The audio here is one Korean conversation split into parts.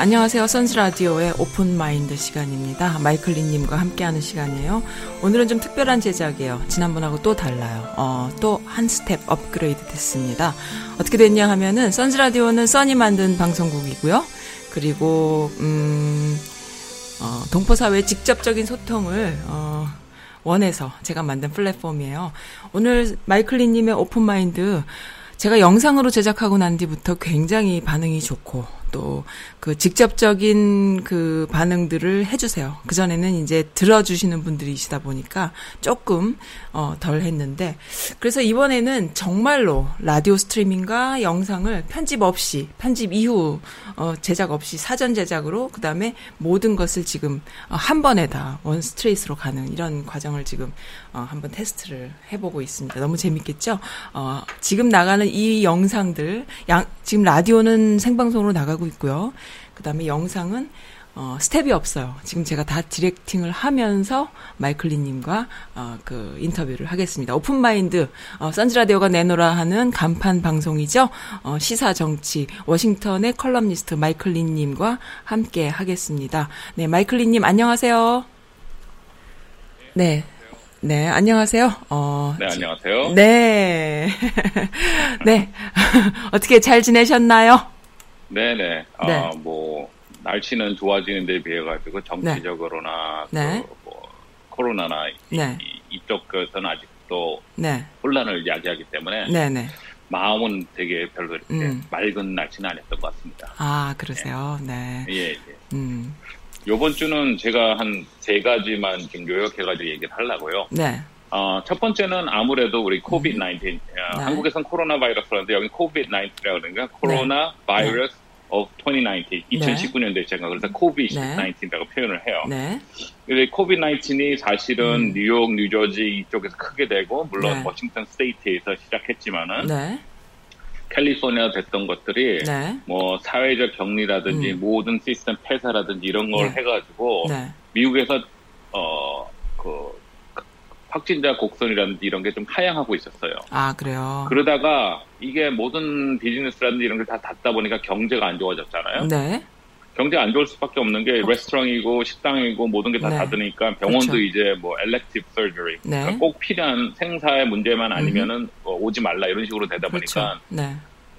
안녕하세요. 선즈라디오의 Open Mind 시간입니다. 마이클리님과 함께하는 시간이에요. 오늘은 좀 특별한 제작이에요. 지난번하고 또 달라요. 어, 또 한 스텝 업그레이드 됐습니다. 어떻게 됐냐 하면은, 선즈라디오는 써니 만든 방송국이고요. 그리고, 음, 어, 동포사회의 직접적인 소통을, 어, 원해서 제가 만든 플랫폼이에요. 오늘 마이클리님의 Open Mind, 제가 영상으로 제작하고 난 뒤부터 굉장히 반응이 좋고 또 그 직접적인 그 반응들을 해주세요. 그 전에는 이제 들어주시는 분들이시다 보니까 조금 어 덜 했는데 그래서 이번에는 정말로 라디오 스트리밍과 영상을 편집 없이 편집 이후 어 제작 없이 사전 제작으로 그 다음에 모든 것을 지금 어, 한 번에 다 one straight로 가는 이런 과정을 지금 어 한번 테스트를 해보고 있습니다. 너무 재밌겠죠? 어 지금 나가는 이 영상들 양 지금 라디오는 생방송으로 나가고 있고요. 그 다음에 영상은 어, 스텝이 없어요. 지금 제가 다 directing을 하면서 마이클리님과 어, 그 인터뷰를 하겠습니다. Open Mind 어, 선즈라디오가 내노라 하는 간판 방송이죠. 어, 시사 정치 워싱턴의 컬럼니스트 마이클리님과 함께 하겠습니다. 네, 마이클리님 안녕하세요. 네. 네, 안녕하세요. 어, 네, 안녕하세요. 네. 네. 어떻게 잘 지내셨나요? 네네. 아, 네. 아, 뭐, 날씨는 좋아지는 데 비해 가지고 정치적으로나, 네. 그, 뭐, 코로나나 네. 이, 쪽에서는 아직도 네. 혼란을 야기하기 때문에 네네. 마음은 되게 별로 이렇게 음. 맑은 날씨는 아니었던 것 같습니다. 아, 그러세요? 네. 예, 예. 음. 요번 주는 제가 한 세 가지만 지금 요약해가지고 얘기를 하려고요. 네. 어, 첫 번째는 아무래도 우리 COVID 19, 음. 어, 네. 한국에서는 코로나 바이러스라는데 여기 COVID 19이라고 그러니까 코로나 바이러스 of 2019, 2019년도에 제가 그래서 COVID 19이라고 표현을 해요. 네. 근데 COVID 19이 사실은 음. 뉴욕, 뉴저지 이쪽에서 크게 되고 물론 네. 워싱턴 State에서 시작했지만은 네. 캘리포니아 됐던 것들이 네. 뭐 사회적 격리라든지 음. 모든 시스템 폐쇄라든지 이런 걸 네. 해가지고 네. 미국에서 확진자 곡선이라든지 이런 게 좀 하향하고 있었어요. 아, 그래요? 그러다가 이게 모든 비즈니스라든지 이런 게다 닫다 보니까 경제가 안 좋아졌잖아요. 네. 경제 안 좋을 수밖에 없는 게 레스토랑이고 식당이고 모든 게다 네. 닫으니까 병원도 그렇죠. 이제 뭐 엘렉티브 서저리 네. 그러니까 꼭 필요한 생사의 문제만 아니면은 뭐 오지 말라 이런 식으로 되다 보니까 그렇죠. 네.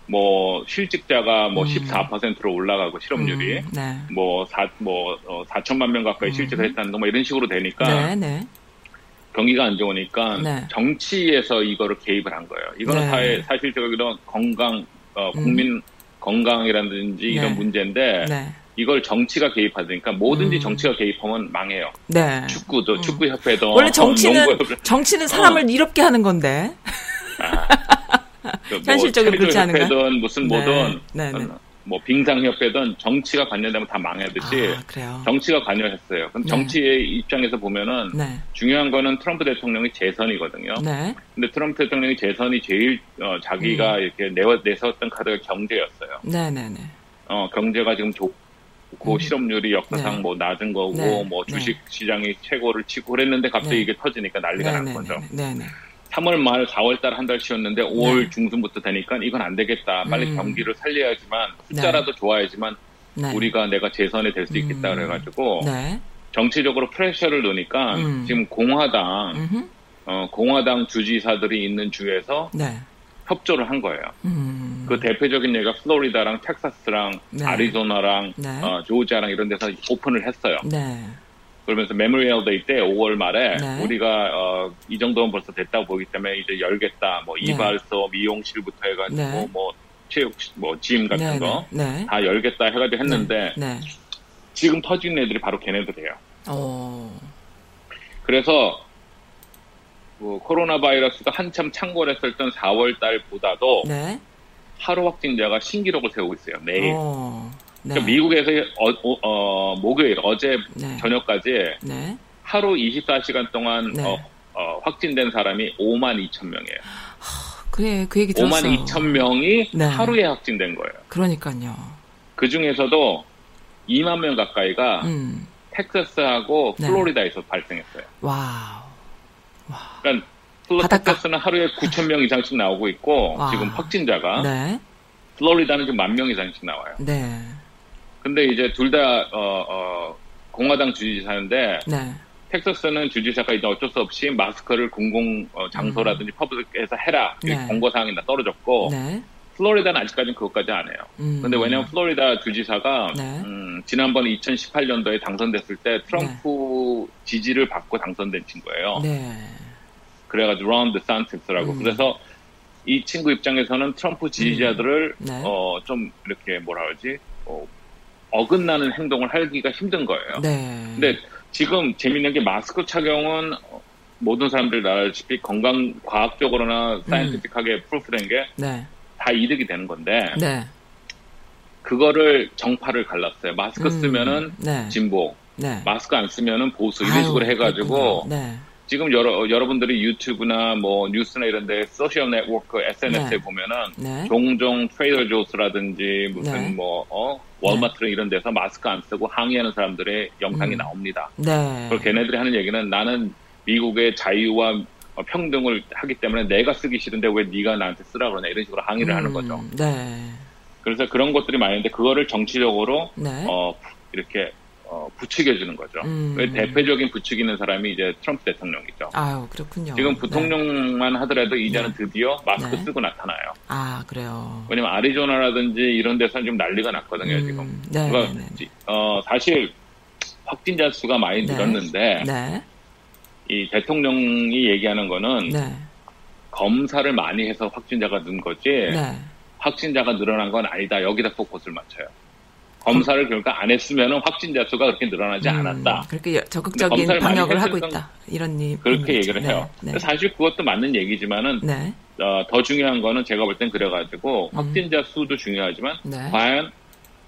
뭐 실직자가 뭐 음. 14%로 올라가고 실업률이 음. 네. 뭐 4, 뭐 어, 4천만 명 가까이 음. 실직을 했다는 거뭐 이런 식으로 되니까 네, 네. 경기가 안 좋으니까 네. 정치에서 이거를 개입을 한 거예요. 이거는 네. 사회, 사실적으로 건강, 어, 음. 국민 음. 건강이라든지 네. 이런 문제인데 네. 이걸 정치가 개입하니까 뭐든지 음. 정치가 개입하면 망해요. 네. 축구도 음. 축구 협회도 원래 정치는 정치는 사람을 어. 이롭게 하는 건데. 아, 그 현실적으로 뭐 그렇지 않은가? 무슨 뭐든 네. 네. 네. 뭐 빙상협회든 정치가 관련되면 다 망하듯이 아, 정치가 관여했어요. 그럼 네. 정치의 입장에서 보면은 네. 중요한 거는 트럼프 대통령의 재선이거든요. 네. 근데 트럼프 대통령의 재선이 제일 어, 자기가 음. 이렇게 내어 내세웠던 카드가 경제였어요. 네네네. 네, 네. 어 경제가 지금 좋고 음. 실업률이 역사상 네. 뭐 낮은 거고 네. 뭐 주식 시장이 최고를 치고 그랬는데 갑자기 이게 터지니까 난리가 난 거죠. 네네. 3월 말 4월 달 한 달 쉬었는데 5월 네. 중순부터 되니까 이건 안 되겠다. 빨리 음. 경기를 살려야지만 숫자라도 네. 좋아야지만 네. 우리가 내가 재선이 될 수 있겠다 음. 그래가지고 네. 정치적으로 프레셔를 넣으니까 음. 지금 공화당 어, 공화당 주지사들이 있는 주에서 네. 협조를 한 거예요. 음. 그 대표적인 예가 플로리다랑 텍사스랑 네. 아리조나랑 어, 조지아랑 이런 데서 오픈을 했어요. 그러면서 Memorial Day 때 5월 말에 네. 우리가 어, 이 정도면 벌써 됐다고 보기 때문에 이제 열겠다. 뭐 네. 이발소, 미용실부터 해가지고 네. 뭐 체육, 뭐 gym 같은 네, 거 다 네. 열겠다 해가지고 했는데 지금 터진 애들이 바로 걔네들이에요. 오. 그래서 뭐 코로나 바이러스가 한참 창궐했을 때 4월 달보다도 하루 확진자가 신기록을 세우고 있어요. 매일. 오. 네. 그러니까 미국에서 어, 어, 어, 목요일 어제 네. 저녁까지 네. 하루 24시간 동안 네. 어, 어, 확진된 사람이 5만 2천 명이에요. 그래, 그 얘기 들었어. 5만 2천 명이 네. 하루에 확진된 거예요. 그러니까요. 그 중에서도 2만 명 가까이가 음. 텍사스하고 네. 플로리다에서 발생했어요. Wow. 와. 그러니까 텍사스는 하루에 9천 명 이상씩 나오고 있고 와. 지금 확진자가 플로리다는 지금 만 명 이상씩 나와요. 네. 근데 이제 둘다 어, 어, 공화당 주지사인데 네. 텍사스는 주지사가 이제 어쩔 수 없이 마스크를 공공 어, 장소라든지 음. public에서 해라 네. 권고 사항이 다 떨어졌고 네. 플로리다는 아직까지는 그것까지 안 해요. 음. 근데 왜냐하면 플로리다 주지사가 네. 음, 지난번 2018년도에 당선됐을 때 트럼프 네. 지지를 받고 당선된 친구예요. 네. 그래가지고 론 드산티스라고 음. 그래서 이 친구 입장에서는 트럼프 지지자들을 음. 네. 어좀 이렇게 뭐라 그러지 어, 어긋나는 행동을 하기가 힘든 거예요. 네. 근데 지금 재밌는 게 마스크 착용은 모든 사람들 알다시피 건강 과학적으로나 사이언티픽하게 음. 프루프된 게다 네. 이득이 되는 건데 네. 그거를 정파를 갈랐어요. 마스크 음. 쓰면은 네. 진보, 네. 마스크 안 쓰면은 보수 이런 식으로 해가지고 네. 지금 여러 여러분들이 유튜브나 뭐 뉴스나 이런 데 social network SNS에 네. 보면은 네. 종종 Trader Joe's라든지 무슨 네. 뭐 어, 월마트 네. 이런 데서 마스크 안 쓰고 항의하는 사람들의 영상이 음. 나옵니다. 네. 그리고 걔네들이 하는 얘기는 나는 미국의 자유와 평등을 하기 때문에 내가 쓰기 싫은데 왜 네가 나한테 쓰라 그러냐 이런 식으로 항의를 음. 하는 거죠. 네. 그래서 그런 것들이 있는데 그거를 정치적으로 네. 어, 이렇게 어, 부추겨주는 거죠. 음. 대표적인 부추기는 사람이 이제 트럼프 대통령이죠. 아유, 그렇군요. 지금 부통령만 네. 하더라도 이제는 네. 드디어 마스크 네. 쓰고 나타나요. 아, 그래요. 왜냐면 아리조나라든지 이런 데서는 좀 난리가 났거든요, 음. 지금. 네. 그러니까, 네, 네. 어, 사실 확진자 수가 많이 늘었는데, 이 대통령이 얘기하는 거는 검사를 많이 해서 확진자가 는 거지, 확진자가 늘어난 건 아니다. 여기다 포커스를 맞춰요. 검사를 그러니까 안 했으면 확진자 수가 그렇게 늘어나지 음, 않았다. 그렇게 적극적인 방역을 하고 있다. 이런 그렇게 얘기를 해요. 네, 네. 사실 그것도 맞는 얘기지만은 네. 어, 더 중요한 거는 제가 볼 땐 그래가지고 음. 확진자 수도 중요하지만 네. 과연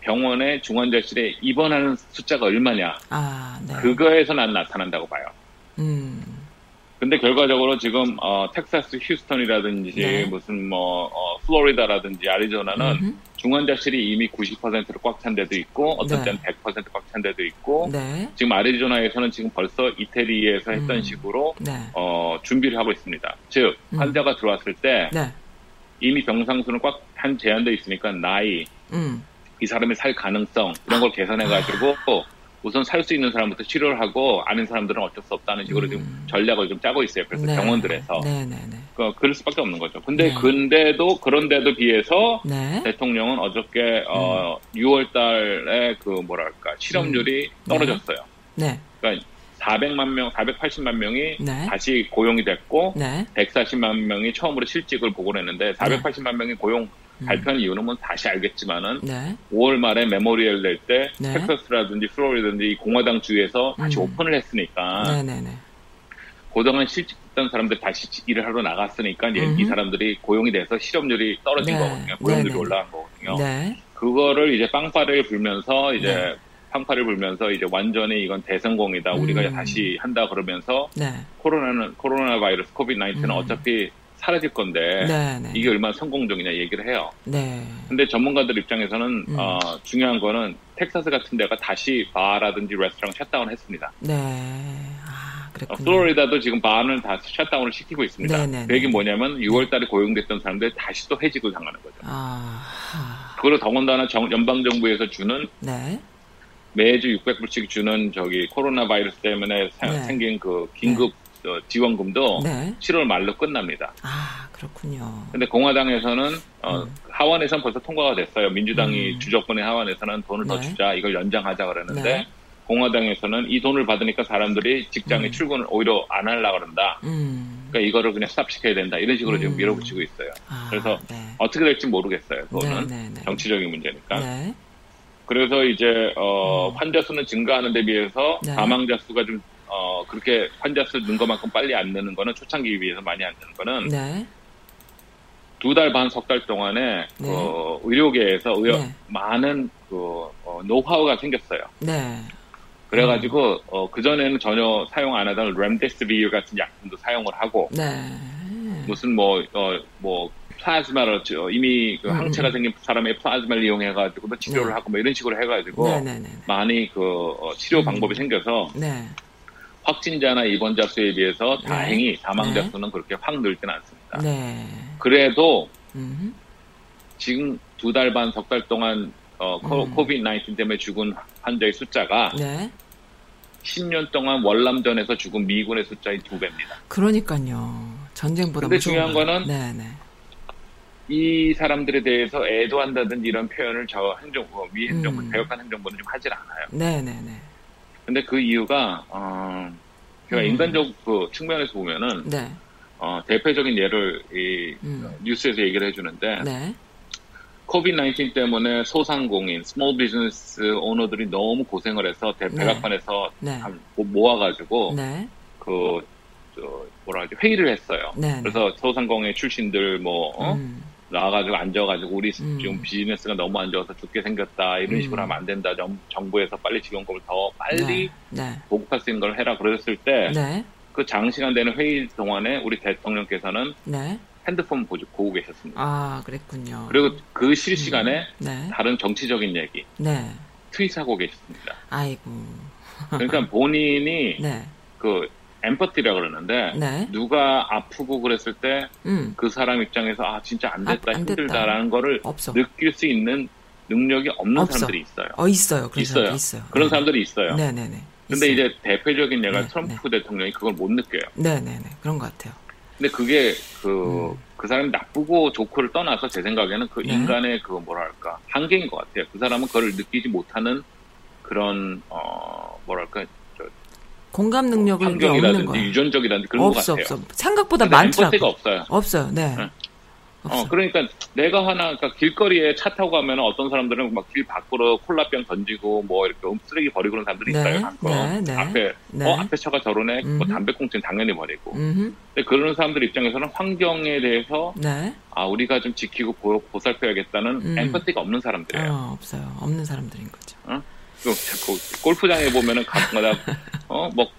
병원의 중환자실에 입원하는 숫자가 얼마냐. 아, 네. 그거에서 난 나타난다고 봐요. 음. 근데 결과적으로 지금 어, 텍사스 휴스턴이라든지 네. 무슨 뭐 어, 플로리다라든지 아리조나는 음흠. 중환자실이 이미 90%로 꽉 찬 데도 있고 어떤 네. 때는 100%꽉 찬 데도 있고 네. 지금 아리조나에서는 지금 벌써 이태리에서 했던 음. 식으로 네. 어, 준비를 하고 있습니다. 즉 음. 환자가 들어왔을 때 네. 이미 병상 수는 꽉 한 제한돼 있으니까 나이 음. 이 사람이 살 가능성 이런 걸 계산해 가지고 아. 우선 살 수 있는 사람부터 치료를 하고 아는 사람들은 어쩔 수 없다는 식으로 음. 지금 전략을 좀 짜고 있어요. 그래서 네. 병원들에서 네, 네, 네. 그, 그럴 수밖에 없는 거죠. 근데 네. 근데도 그런데도 비해서 네. 대통령은 어저께 어, 6월달에 음. 그 뭐랄까 실업률이 음. 떨어졌어요. 네. 그러니까 400만 명, 480만 명이 다시 고용이 됐고 140만 명이 처음으로 실직을 보고를 했는데 480만 명이 고용 음. 발표한 이유는 뭐 다시 알겠지만은 네. 5월 말에 Memorial Day 때 네. 텍사스라든지 플로리다든지 공화당 주에서 다시 음. 오픈을 했으니까 네네네. 그동안 실직했던 사람들 다시 일을 하러 나갔으니까 음. 이 사람들이 고용이 돼서 실업률이 떨어진 네. 거거든요. 고용률이 네네. 올라간 거거든요. 네. 그거를 이제 팡파르를 불면서 이제 네. 팡파르를 불면서 이제 완전히 이건 대성공이다. 우리가 음. 다시 한다 그러면서 네. 코로나는 코로나 바이러스 COVID 19는 음. 어차피 사라질 건데 네네. 네. 이게 얼마나 성공적이냐 얘기를 해요. 네. 근데 전문가들 입장에서는 음. 어, 중요한 거는 텍사스 같은 데가 다시 바라든지 레스토랑 샷다운 했습니다. 네. 아, 어, 플로리다도 지금 바는 다 shutdown을 시키고 있습니다. 네네네. 그 얘기 뭐냐면 6월달에 고용됐던 사람들 다시 또 해직을 당하는 거죠. 아... 그리고 더군다나 정, 연방 정부에서 주는 네. 매주 600불씩 주는 저기 코로나 바이러스 때문에 네. 생긴 그 긴급 네. 지원금도 네. 7월 말로 끝납니다. 아 그렇군요. 근데 공화당에서는 어, 음. 하원에서는 벌써 통과가 됐어요. 민주당이 음. 주적권의 하원에서는 돈을 네. 더 주자 이걸 연장하자 그러는데 네. 공화당에서는 이 돈을 받으니까 사람들이 직장에 음. 출근을 오히려 안 하려고 그런다. 음. 그러니까 이거를 그냥 스탑시켜야 된다. 이런 식으로 지금 음. 밀어붙이고 있어요. 아, 그래서 네. 어떻게 될지 모르겠어요. 그거는 네, 네, 정치적인 문제니까. 그래서 이제 어, 음. 환자 수는 증가하는 데 비해서 사망자 수가 좀 어, 그렇게 환자 수 는 것만큼 빨리 안 느는 거는 초창기에 비해서 많이 안 느는 거는 네. 두달 반, 석 달 동안에 네. 그 의료계에서 의료, 네. 많은 그 어, 노하우가 생겼어요. 네. 그래가지고 음. 어, 그 전에는 전혀 사용 안 하던 렘데스비유 같은 약품도 사용을 하고 네. 무슨 뭐뭐 어, 뭐 플라즈마를 이미 그 음, 항체가 음. 생긴 사람의 플라즈마를 이용해가지고 뭐 치료를 네. 하고 뭐 이런 식으로 해가지고 네. 많이 그 어, 치료 음. 방법이 생겨서 확진자나 입원자 수에 비해서 네. 다행히 사망자 네. 수는 그렇게 확 늘지는 않습니다. 네. 그래도 음. 지금 두 달 반, 석 달 동안 어, 음. 코비드 19 때문에 죽은 환자의 숫자가 네. 10년 동안 월남전에서 죽은 미군의 숫자의 두 배입니다. 그러니까요. 전쟁보다 근데 중요한 거는 네네. 네. 이 사람들에 대해서 애도한다든지 이런 표현을 저 행정부, 미 행정부, 음. 개혁한 행정부는 좀 하질 않아요. 네네네. 근데 그 이유가, 어, 제가 음. 인간적 그 측면에서 보면은, 네. 어, 대표적인 예를 이 음. 뉴스에서 얘기를 해주는데, 네. COVID 19 때문에 소상공인, small business owner들이 너무 고생을 해서 대, 네. 백악관에서 네. 모아가지고, 네. 그, 저, 뭐라 하지, 회의를 했어요. 네, 네. 그래서 소상공인 출신들 뭐, 어? 음. 나와가지고 앉아가지고 우리 음. 지금 비즈니스가 너무 안 좋아서 죽게 생겼다 이런 음. 식으로 하면 안 된다 정, 정부에서 빨리 지원금을 더 빨리 네. 네. 보급할 수 있는 걸 해라 그랬을 때 그 네. 그 장시간 되는 회의 동안에 우리 대통령께서는 네. 핸드폰 보고, 보고 계셨습니다. 아 그랬군요. 그리고 그 실시간에 음. 네. 다른 정치적인 얘기 네. 트윗하고 계셨습니다. 아이고. 그러니까 본인이 그 엠퍼티라 그러는데 네. 누가 아프고 그랬을 때그 음. 그 사람 입장에서 아 진짜 안 됐다 아, 안 힘들다라는 됐다. 거를 없어. 느낄 수 있는 능력이 없는 없어. 사람들이 있어요. 어 있어요. 그런 있어요. 있어요. 그런 네. 사람들이 있어요. 네네네. 근데 있어요. 이제 대표적인 예가 네, 트럼프 네. 대통령이 그걸 못 느껴요. 네네네. 그런 것 같아요. 근데 그게 그, 음. 그 사람이 나쁘고 좋고를 떠나서 제 생각에는 그 네. 인간의 그 뭐랄까 한계인 것 같아요. 그 사람은 그걸 느끼지 못하는 그런 어 뭐랄까 공감 능력을 없는 거야. 유전적이라든지 그런 없어, 것 같아요. 없어. 생각보다 많더라고. 가 없어요. 없어요. 네. 네. 어, 그러니까 내가 하나, 그러니까 길거리에 차 타고 가면 어떤 사람들은 막 길 밖으로 콜라병 던지고 뭐 이렇게 쓰레기 버리고 그런 사람들이 네, 있어요. 가끔. 네, 네, 앞에, 네. 어, 앞에 차가 저러네. 뭐 담배꽁초는 당연히 버리고. 음흠. 근데 그런 사람들 입장에서는 환경에 대해서 네. 아, 우리가 좀 지키고 보, 살펴야겠다는 음. 엠퍼티가 없는 사람들이에요. 어, 없어요. 없는 사람들인 거죠. 어? 골프장에 보면은 가끔가다 어, 뭐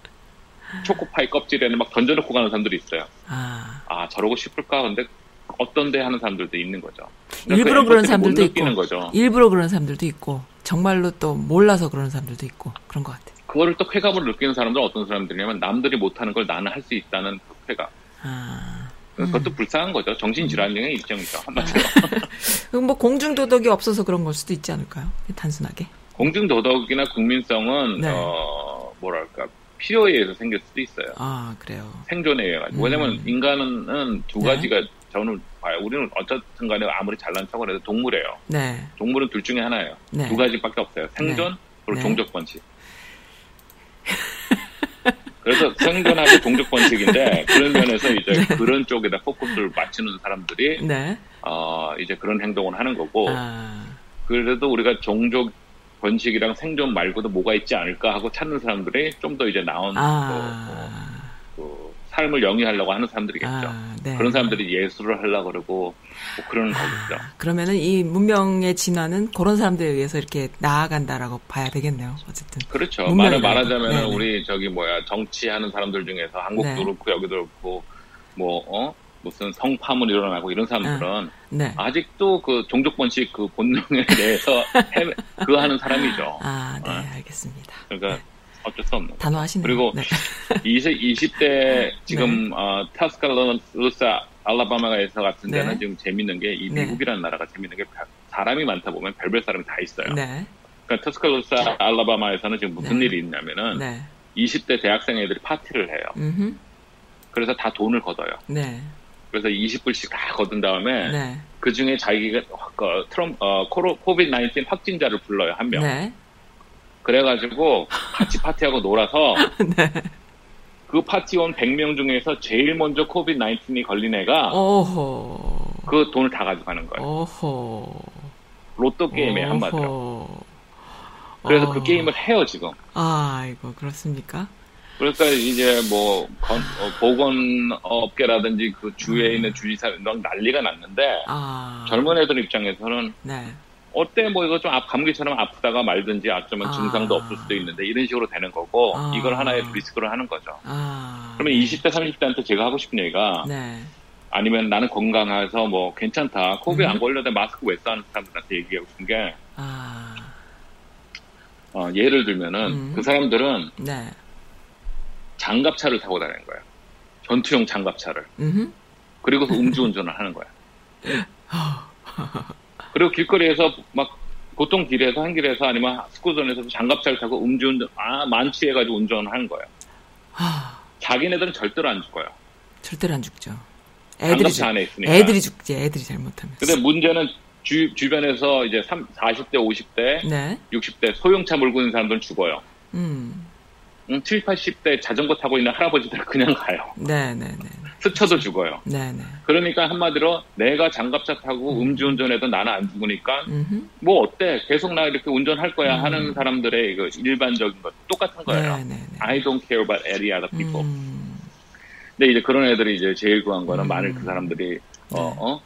초코파이 껍질에는 막 던져놓고 가는 사람들이 있어요. 아, 아 저러고 싶을까? 근데 어떤데 하는 사람들도 있는 거죠. 그러니까 일부러 그 그런 사람들도 있고, 거죠. 일부러 그런 사람들도 있고, 정말로 또 몰라서 그런 사람들도 있고 그런 것 같아요. 그거를 또 쾌감으로 느끼는 사람들은 어떤 사람들이냐면 남들이 못하는 걸 나는 할 수 있다는 그 쾌감. 아, 음. 그것도 불쌍한 거죠. 정신질환의 일정이죠. 한마디로. 뭐 공중도덕이 없어서 그런 걸 수도 있지 않을까요? 단순하게. 공중 도덕이나 국민성은 네. 어, 뭐랄까 필요에 의해서 생길 수도 있어요. 아, 그래요. 생존에 의해 가지고. 음. 왜냐면 인간은 두 네. 가지가 저는 봐요. 우리는 어쨌든 간에 아무리 잘난 척을 해도 동물이에요. 네. 동물은 둘 중에 하나예요. 네. 두 가지밖에 없어요. 생존, 네. 그리고 네. 종족 번식. 그래서 생존하고 종족 번식인데 그런 면에서 이제 네. 그런 쪽에다 포커스를 맞추는 사람들이 네. 어 이제 그런 행동을 하는 거고 아. 그래도 우리가 종족 번식이랑 생존 말고도 뭐가 있지 않을까 하고 찾는 사람들이 좀 더 이제 나온 아... 그, 그 삶을 영위하려고 하는 사람들이겠죠. 아, 네. 그런 사람들이 예술을 하려고 그러고 뭐 그런 아, 거겠죠. 그러면은 이 문명의 진화는 그런 사람들에 의해서 이렇게 나아간다라고 봐야 되겠네요. 어쨌든. 그렇죠. 말을 말하자면 은 우리 저기 뭐야 정치하는 사람들 중에서 한국도 네. 그렇고 여기도 그렇고 뭐 어? 무슨 성파문 일어나고 이런 사람들은 아, 네. 아직도 그 종족 번식 그 본능에 대해서 그 하는 사람이죠. 아, 네, 어. 알겠습니다. 그러니까 네. 어쩔 수 없는. 단호하시네요. 그리고 네. 20, 20대 지금 네. 어, 타스칼로스아 알라바마에서 같은 데는 네. 지금 재밌는 게 이 미국이라는 나라가 재밌는 게 사람이 많다 보면 별별 사람이 다 있어요. 그러니까 터스칼로스아 알라바마에서는 지금 무슨 일이 있냐면은 20대 대학생 애들이 파티를 해요. 음흠. 그래서 다 돈을 걷어요. 네. 그래서 20불씩 다 거둔 다음에 네. 그 중에 자기가 그 트럼 어 코로 COVID 19 확진자를 불러요 한 명. 네. 그래가지고 같이 파티하고 놀아서 네. 그 파티원 100명 중에서 제일 먼저 COVID 19이 걸린 애가 오호. 그 돈을 다 가져가는 거예요. 오호. 로또 게임에 한마디로. 그래서 그 게임을 해요 지금. 아, 이거 그렇습니까? 그러니까 이제 뭐 건, 어, 보건업계라든지 그 주위에 음. 있는 주지사 막 난리가 났는데 아. 젊은 애들 입장에서는 네. 어때 뭐 이거 좀 감기처럼 아프다가 말든지 어쩌면 아. 증상도 없을 수도 있는데 이런 식으로 되는 거고 아. 이걸 하나의 리스크로 하는 거죠. 아. 그러면 20대 30대한테 제가 하고 싶은 얘기가 네. 아니면 나는 건강해서 뭐 괜찮다 코비드 음. 안 걸려도 마스크 왜 써는 사람들한테 얘기하고 싶은 게 아. 어, 예를 들면은 음. 그 사람들은 네. 장갑차를 타고 다니는 거예요. 전투용 장갑차를. 그리고 음주운전을 하는 거야. 그리고 길거리에서 막 보통 길에서 한 길에서 아니면 스쿠터에서 장갑차를 타고 음주운전 아 만취해가지고 운전을 하는. 아... 자기네들은 절대로 안 죽어요. 절대로 안 죽죠. 애들이 죽, 안에 있으니까. 애들이 죽지. 애들이 잘못하면. 근데 문제는 주, 주변에서 이제 3, 40대, 50대, 네. 60대 소형차 몰고 있는 사람들은 죽어요. 음. 7, 80대 자전거 타고 있는 할아버지들은 그냥 가요. 네, 네, 네. 스쳐도 죽어요. 네, 네. 그러니까 한마디로 내가 장갑차 타고 음. 주운전해도 나는 안 죽으니까 음흠. 뭐 어때? 계속 나 이렇게 운전할 거야 음. 하는 사람들의 이거 일반적인 것 똑같은 거예요. 네, 네, 네. I don't care about any other people. 음. 근데 이제 그런 애들이 이제 제일 구한 거는 만일 그 음. 사람들이 어, 네. 어?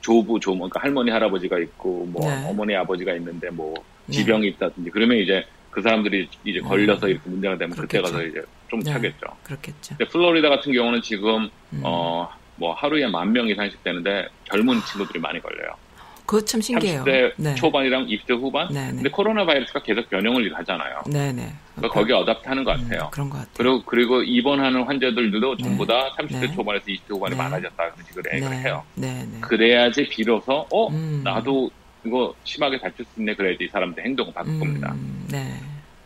조부, 조모, 그러니까 할머니, 할아버지가 있고, 뭐, 네. 어머니, 아버지가 있는데, 뭐, 지병이 있다든지, 그러면 이제 그 사람들이 이제 음. 걸려서 이렇게 문제가 되면 그렇겠죠. 그때 가서 이제 좀 네. 차겠죠. 그렇겠죠. 플로리다 같은 경우는 지금 음. 어뭐 하루에 만 명 이상씩 되는데 젊은 친구들이 많이 걸려요. 그거 참 신기해요. 30대 네. 초반이랑 20대 후반. 네네. 네. 근데 코로나 바이러스가 계속 변형을 하잖아요. 네네. 그러니까 거기 어답트하는 것 음, 같아요. 음, 그런 것 같아요. 그리고 그리고 입원하는 환자들도 네. 전부 다 30대 초반에서 20대 후반이 많아졌다 그런 식으로 얘기를 해요. 네네. 그래야지 비로소 어 음. 나도 이거 심하게 다칠 수 있네 그래야지 이 사람들 행동을 바꿀 음, 겁니다. 네.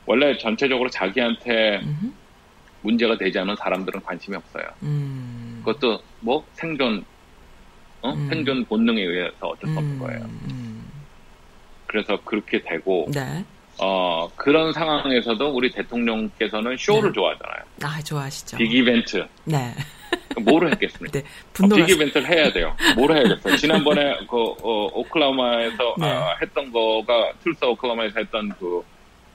원래 전체적으로 자기한테 음흠. 문제가 되지 않은 사람들은 관심이 없어요. 음. 그것도 뭐 생존 어? 음. 생존 본능에 의해서 어쩔 수 없는 음, 거예요. 음. 그래서 그렇게 되고 네. 어, 그런 상황에서도 우리 대통령께서는 쇼를 네. 좋아하잖아요. 아, 좋아하시죠. 빅 이벤트. 네. 뭐를 했겠습니까? 네, 어, 빅 이벤트를 해야 돼요. 뭘 해야겠어요? 지난번에 그 어, 오클라호마에서 네. 아, 했던 거가 툴사 오클라호마에서 했던 그,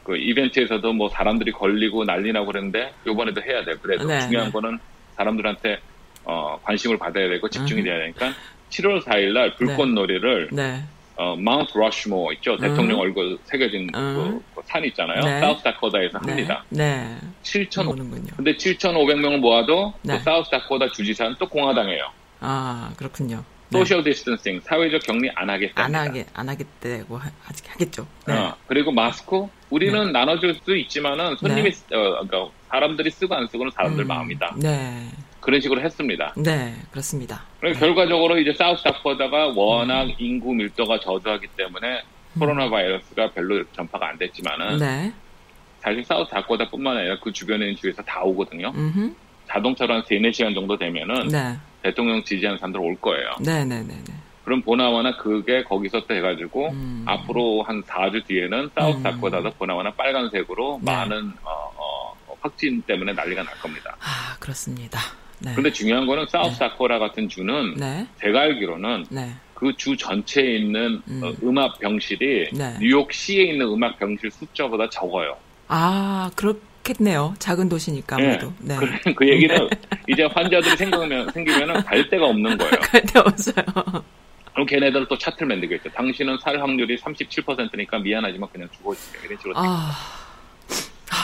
그 이벤트에서도 뭐 사람들이 걸리고 난리 나고 그랬는데 이번에도 해야 돼요. 그래도 네, 중요한 네. 거는 사람들한테 어, 관심을 받아야 되고 집중이 음. 돼야 되니까 7월 4일 날 불꽃놀이를 네. 어, 마운트 러시모 있죠. 음. 대통령 얼굴 새겨진 음. 그, 그 산 있잖아요. 네. 사우스 다코다에서 네. 합니다. 네. 7천 근데 7,500명을 모아도 네. 그 사우스 다코다 주지사는 또 공화당이에요. 아, 그렇군요. Social distancing, 사회적 격리 안 하겠다. 안 하게 안 하겠다고 아직 하겠죠. 네. 어, 그리고 마스크 우리는 네. 나눠줄 수 있지만은 손님이 네. 어, 그러니까 사람들이 쓰고 안 쓰고는 사람들 음, 마음이다. 네. 그런 식으로 했습니다. 네, 그렇습니다. 네. 결과적으로 이제 사우스 다코다가 워낙 음. 인구 밀도가 저조하기 때문에 음. 코로나 바이러스가 별로 전파가 안 됐지만은 네. 사실 사우스 다코다뿐만 아니라 그 주변에 있는 주에서 다 오거든요. 음흠. 자동차로 한 3, 4시간 정도 되면은 네. 대통령 지지하는 사람들 올 거예요. 네, 네, 네, 네. 그럼 보나마나 그게 거기서부터 해가지고 음. 앞으로 한 4주 뒤에는 사우스 음. 다코다도 보나마나 빨간색으로 네. 많은 어, 어, 확진 때문에 난리가 날 겁니다. 아 그렇습니다. 네. 그런데 중요한 거는 사우스 네. 다코라 같은 주는 네. 제가 알기로는 네. 그주 전체에 있는 음. 어, 악 병실이 네. 뉴욕시에 있는 음악 병실 숫자보다 적어요. 아 그렇겠네요. 작은 도시니까 네. 아무래도. 네. 그, 그 얘기는 이제 환자들이 생기면 생기면은 갈 데가 없는 거예요. 갈 데 없어요. 그럼 걔네들은 또 차트를 만들겠죠. 당신은 살 확률이 37%니까 미안하지만 그냥 죽어주세요. 이런 식으로. 아...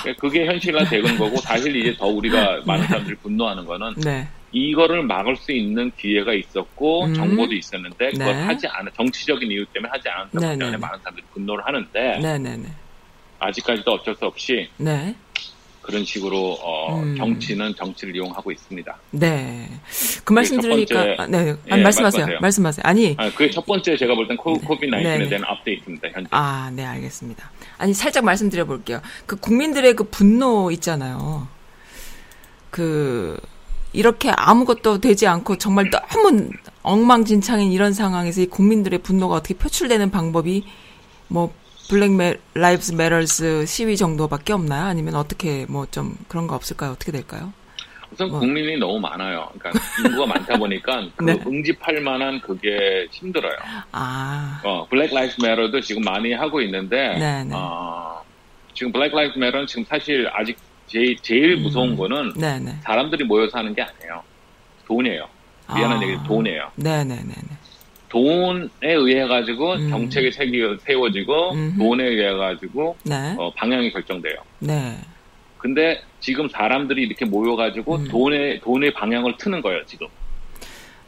그러니까 그게 현실화 되는 거고 사실 이제 더 우리가 많은 사람들이 분노하는 거는 네. 이거를 막을 수 있는 기회가 있었고 음. 정보도 있었는데 그걸 네. 하지 않은 정치적인 이유 때문에 하지 않았기 네, 때문에 네, 네. 많은 사람들이 분노를 하는데 네, 아직까지도 어쩔 수 없이 그런 식으로 어, 음. 정치는 정치를 이용하고 있습니다. 네. 그 말씀 들으니까 번째, 아, 네. 아니, 예, 말씀하세요. 말씀하세요. 말씀하세요. 아니. 아, 그게 첫 번째 제가 볼 땐 코비드 19에 대한 업데이트입니다. 현재. 아, 네, 알겠습니다. 아니 살짝 말씀드려 볼게요. 그 국민들의 그 분노 있잖아요. 그 이렇게 아무것도 되지 않고 정말 너무 엉망진창인 이런 상황에서 이 국민들의 분노가 어떻게 표출되는 방법이 뭐 Black Ma, Lives Matters 시위 정도밖에 없나요? 아니면 어떻게 뭐 좀 그런 거 없을까요? 어떻게 될까요? 우선 뭐. 국민이 너무 많아요. 그러니까 인구가 많다 보니까 그 네. 응집할 만한 그게 힘들어요. 아. 어, Black Lives Matter도 지금 많이 하고 있는데 네, 네. 어, 지금 Black Lives Matter는 지금 사실 아직 제일, 제일 음. 무서운 음. 거는 네, 네. 사람들이 모여서 하는 게 아니에요. 돈이에요. 미안한 아. 얘기 돈이에요. 네네네. 돈에 의해 가지고 음. 정책이 세워지고 음흠. 돈에 의해 가지고 네. 어, 방향이 결정돼요. 네. 근데 지금 사람들이 이렇게 모여가지고 음. 돈의 돈의 방향을 트는 거예요 지금.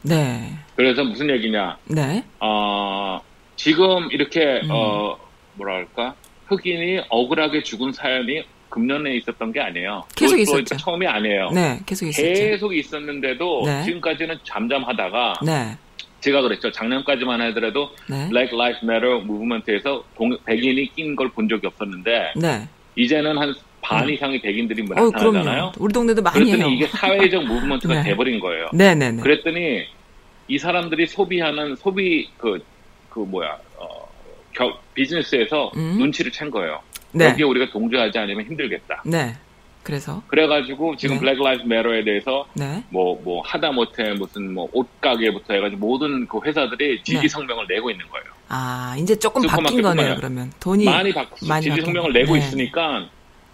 네. 그래서 무슨 얘기냐? 네. 어 지금 이렇게 음. 어 뭐랄까 흑인이 억울하게 죽은 사연이 금년에 있었던 게 아니에요. 계속 있었죠. 처음이 아니에요. 네, 계속 있었죠. 계속 있었는데도 네. 지금까지는 잠잠하다가 네. 제가 그랬죠. 작년까지만 하더라도 네. Black Lives Matter movement에서 동, 백인이 낀 걸 본 적이 없었는데 네. 이제는 한 반 이상의 백인들이 뭐 나타나잖아요. 어, 우리 동네도 많이 그랬더니 해요. 이게 사회적 movement가 네. 돼버린 거예요. 네네네. 그랬더니 이 사람들이 소비하는 소비 그그 그 뭐야 어, 겨, 비즈니스에서 음. 눈치를 챈 거예요. 네. 여기에 우리가 동조하지 않으면 힘들겠다. 네. 그래서 그래가지고 지금 네. Black Lives Matter에 대해서 네. 뭐, 뭐 하다 못해 무슨 뭐 옷가게부터 해가지고 모든 그 회사들이 지지 네. 성명을 내고 있는 거예요. 아 이제 조금 바뀐 거네요. 그러면 돈이 많이 바, 많이 지지 성명을 내고 네. 있으니까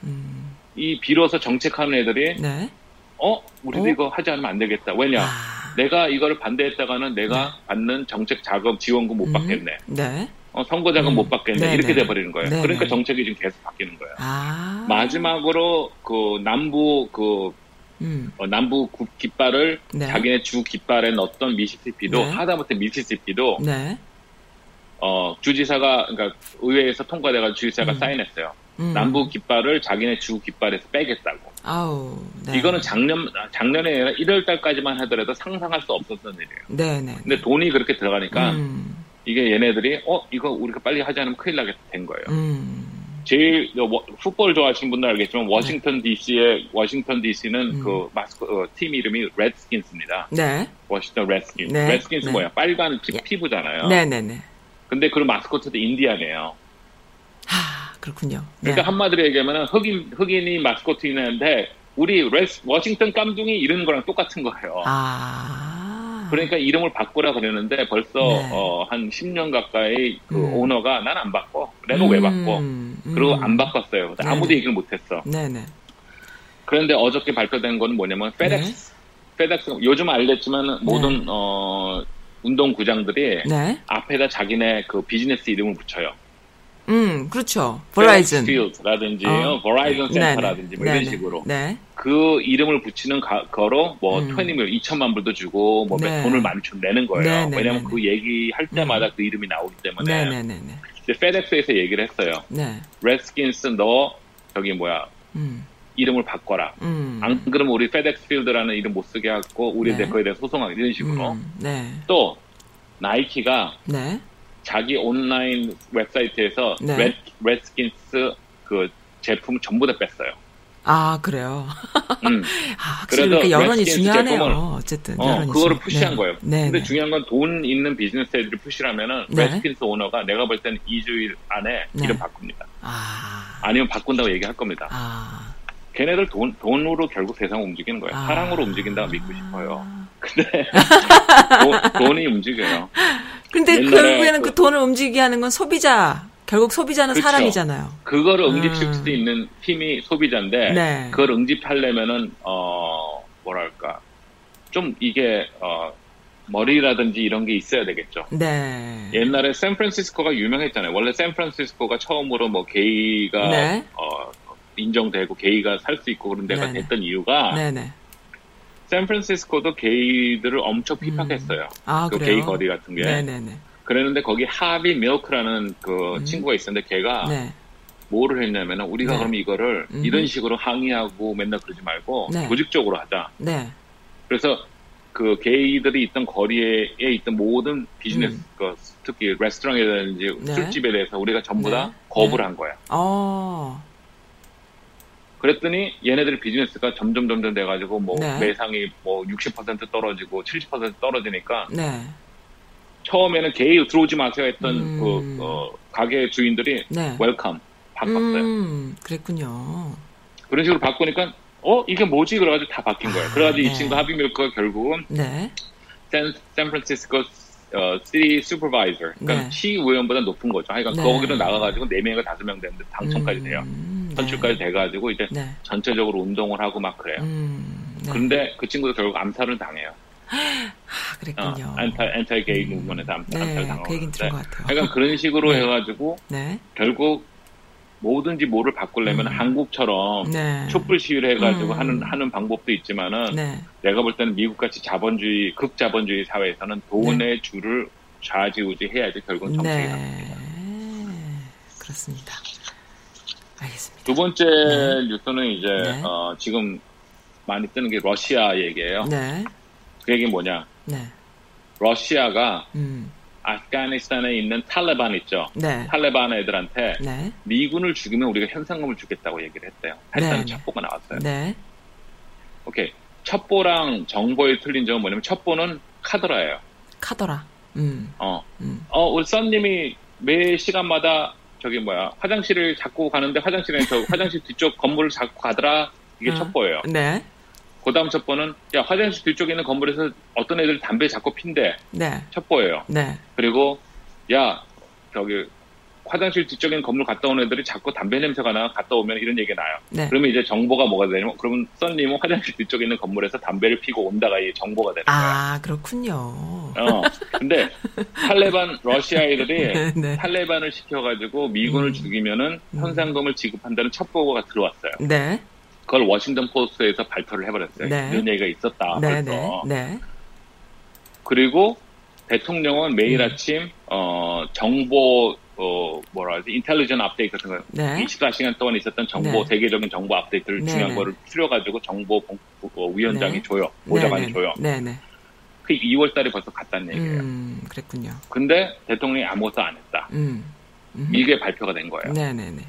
음. 이 비로소 정책하는 애들이 네. 어 우리도 어? 이거 하지 않으면 안 되겠다. 왜냐 아. 내가 이거를 반대했다가는 내가 네. 받는 정책 자금 지원금 못 음. 받겠네. 네. 어, 선거 자금 음. 못 받겠네 네네. 이렇게 돼버리는 거예요. 네네. 그러니까 정책이 지금 계속 바뀌는 거예요. 아. 마지막으로 그 남부 그 음. 어, 남부 국 깃발을 네. 자기네 주 깃발에 넣었던 미시시피도 네. 하다못해 미시시피도 네. 어, 주지사가 그러니까 의회에서 통과돼가지고 주지사가 음. 사인했어요. 음. 남부 깃발을 자기네 주 깃발에서 빼겠다고. 아우, 네. 이거는 작년 작년에 1월 달까지만 하더라도 상상할 수 없었던 일이에요. 네, 네. 근데 돈이 그렇게 들어가니까 음. 이게 얘네들이 어 이거 우리가 빨리 하지 않으면 큰일 나게 된 거예요. 음. 제일 풋볼 좋아하시는 분들 알겠지만 워싱턴 DC의 워싱턴 DC는 음. 그 마스코 어, 팀 이름이 레드스킨스입니다. 네. 워싱턴 레드스킨스. 네. 레드스킨스 네. 뭐야? 빨간 예. 피부잖아요. 네네네. 네, 근데 그 마스코트도 인디안이에요. 하 그렇군요. 그러니까 네. 한마디로 얘기하면 흑인 흑인이 마스코트인데 우리 레스, 워싱턴 깜둥이 이런 거랑 똑같은 거예요. 아. 그러니까 이름을 바꾸라 그러는데 벌써 네. 어, 한 10년 가까이 그 음. 오너가 난 안 바꿔. 내가 음. 왜 바꿔? 음. 그리고 안 바꿨어요. 아무도 얘기를 못했어. 네네. 그런데 어저께 발표된 건 뭐냐면 페덱스. 네. 페덱스 요즘 알겠지만 네. 모든 어, 운동 구장들이 네. 앞에다 자기네 그 비즈니스 이름을 붙여요. 음, 그렇죠. 버라이즌. 필드라든지 어. 버라이즌 센터라든지 뭐 이런 식으로. 네. 그 이름을 붙이는 가, 거로 뭐 음. 20 mil 2천만 불도 주고 뭐 네. 돈을 많이 좀 내는 거예요. 네, 네, 네, 그 얘기할 때마다 음. 그 이름이 나오기 때문에. 네네네. 이제 페덱스에서 얘기를 했어요. 네. 레드스킨스 너 저기 뭐야 음. 이름을 바꿔라. 음. 안 그러면 우리 페덱스 필드라는 이름 못 쓰게 하고 우리 네. 거에 대해 소송하기 이런 식으로. 음. 네. 또 나이키가 네. 자기 온라인 웹사이트에서 네. 레드, 레드스킨스 그 제품 전부 다 뺐어요. 아 그래요. 음. 아, 확실히 그러니까 여론이 중요하네요. 어쨌든 어, 그거를 중... push한 네. 거예요. 네, 근데 네. 중요한 건 돈 있는 비즈니스 애들이 push하면은 네. 레드스킨스 오너가 내가 볼 때는 2주일 안에 네. 이름 바꿉니다. 아. 아니면 바꾼다고 얘기할 겁니다. 아. 걔네들 돈, 돈으로 결국 세상을 움직이는 거예요. 아. 사랑으로 움직인다고 믿고 싶어요. 근데 도, 돈이 움직여요. 근데 결국에는 그, 그, 돈을 움직이게 하는 건 소비자. 결국 소비자는 그렇죠. 사람이잖아요. 그거를 음. 응집시킬 수 있는 힘이 소비자인데 네. 그걸 응집하려면은 어 뭐랄까 좀 이게 어 머리라든지 이런 게 있어야 되겠죠. 네. 옛날에 샌프란시스코가 유명했잖아요. 원래 샌프란시스코가 처음으로 뭐 게이가 네. 어 인정되고 게이가 살 수 있고 그런 데가 네네. 됐던 이유가 네네. 샌프란시스코도 게이들을 엄청 음. 피팍했어요. 음. 아, 그 그래요? 게이 거리 같은 게. 네네네. 그랬는데 거기 하비 밀크라는 그 음. 친구가 있었는데 걔가 네. 뭐를 했냐면 우리가 네. 그럼 이거를 음. 이런 식으로 항의하고 맨날 그러지 말고 네. 조직적으로 하자. 네. 그래서 그 게이들이 있던 거리에 있던 모든 비즈니스, 음. 그 특히 레스토랑이라든지 네. 술집에 대해서 우리가 전부 다 네. 거부를 한 거야. 어. 그랬더니 얘네들 비즈니스가 점점 점점 돼가지고 뭐 네. 매상이 뭐 60% 떨어지고 70% 떨어지니까 네. 처음에는 게이 들어오지 마세요 했던 음. 그 어, 가게 주인들이 네. welcome 바꿨어요. 음, 그랬군요. 그런 식으로 바꾸니까 어 이게 뭐지 그래가지고 다 바뀐 거예요. 아, 그래가지고 이 네. 친구 하비 밀크가 결국은 네. 샌, 샌프란시스코 어, city supervisor 그러니까 네. 시의원보다 높은 거죠. 네. 거기로 나가가지고 4명인가 5명 되는데 당첨까지 돼요. 음. 선출까지 네. 돼가지고 이제 네. 전체적으로 운동을 하고 막 그래요. 음, 네. 그런데 그 친구도 결국 암살을 당해요. 아, 그랬군요. 어, 안타, 안타이 게이 음. 문에서 암살, 네, 당하고. 그 얘기는 들은 것 같아요. 그러니까 그런 식으로 네. 해가지고, 네. 결국 뭐든지 뭐를 바꾸려면 음. 한국처럼 네. 촛불 시위를 해가지고 음. 하는, 하는 방법도 있지만은, 네. 내가 볼 때는 미국같이 자본주의, 극자본주의 사회에서는 돈의 네. 줄을 좌지우지 해야지 결국은 정책이 네. 그렇습니다. 알겠습니다. 두 번째 네. 뉴스는 이제 네. 어, 지금 많이 뜨는 게 러시아 얘기예요. 네. 그 얘기 뭐냐? 네. 러시아가 음. 아프가니스탄에 있는 탈레반 있죠. 네. 탈레반 애들한테 네. 미군을 죽이면 우리가 현상금을 주겠다고 얘기를 했대요. 했다는 네. 첩보가 나왔어요. 네. 오케이. 첩보랑 정보의 틀린 점은 뭐냐면 첩보는 카드라예요. 카더라. 음. 어. 음. 어, 우리 썬님이 매 시간마다 저기 뭐야 화장실을 자꾸 가는데 화장실에 저 화장실 뒤쪽 건물을 자꾸 가더라 이게 어. 첩보예요. 네. 그 다음 첩보는 야 화장실 뒤쪽에 있는 건물에서 어떤 애들 담배 자꾸 핀대. 네. 첩보예요. 네. 그리고 야 저기 화장실 뒤쪽에 있는 건물 갔다 온 애들이 자꾸 담배 냄새가 나 갔다 오면 이런 얘기가 나요. 네. 그러면 이제 정보가 뭐가 되냐면 그러면 썬님은 화장실 뒤쪽에 있는 건물에서 담배를 피고 온다가 이 정보가 되는 거예요. 아 그렇군요. 어 근데 탈레반 러시아 애들이 네, 네. 탈레반을 시켜가지고 미군을 음. 죽이면은 음. 현상금을 지급한다는 첩보가 들어왔어요. 네. 그걸 워싱턴 포스트에서 발표를 해버렸어요. 네. 이런 얘기가 있었다. 네, 네, 네. 그리고 대통령은 매일 음. 아침 어, 정보 어, 뭐라 하지, 인텔리전 업데이트 같은 거, 네. 24시간 동안 있었던 정보, 네. 세계적인 정보 업데이트를 네. 중요한 네. 거를 추려가지고 정보 공, 어, 위원장이 네. 줘요. 보좌관이 네, 줘요. 네네. 그 2월 달에 벌써 갔다는 얘기예요. 음, 그랬군요. 근데 대통령이 아무것도 안 했다. 음. 음. 이게 발표가 된 거예요. 네네네.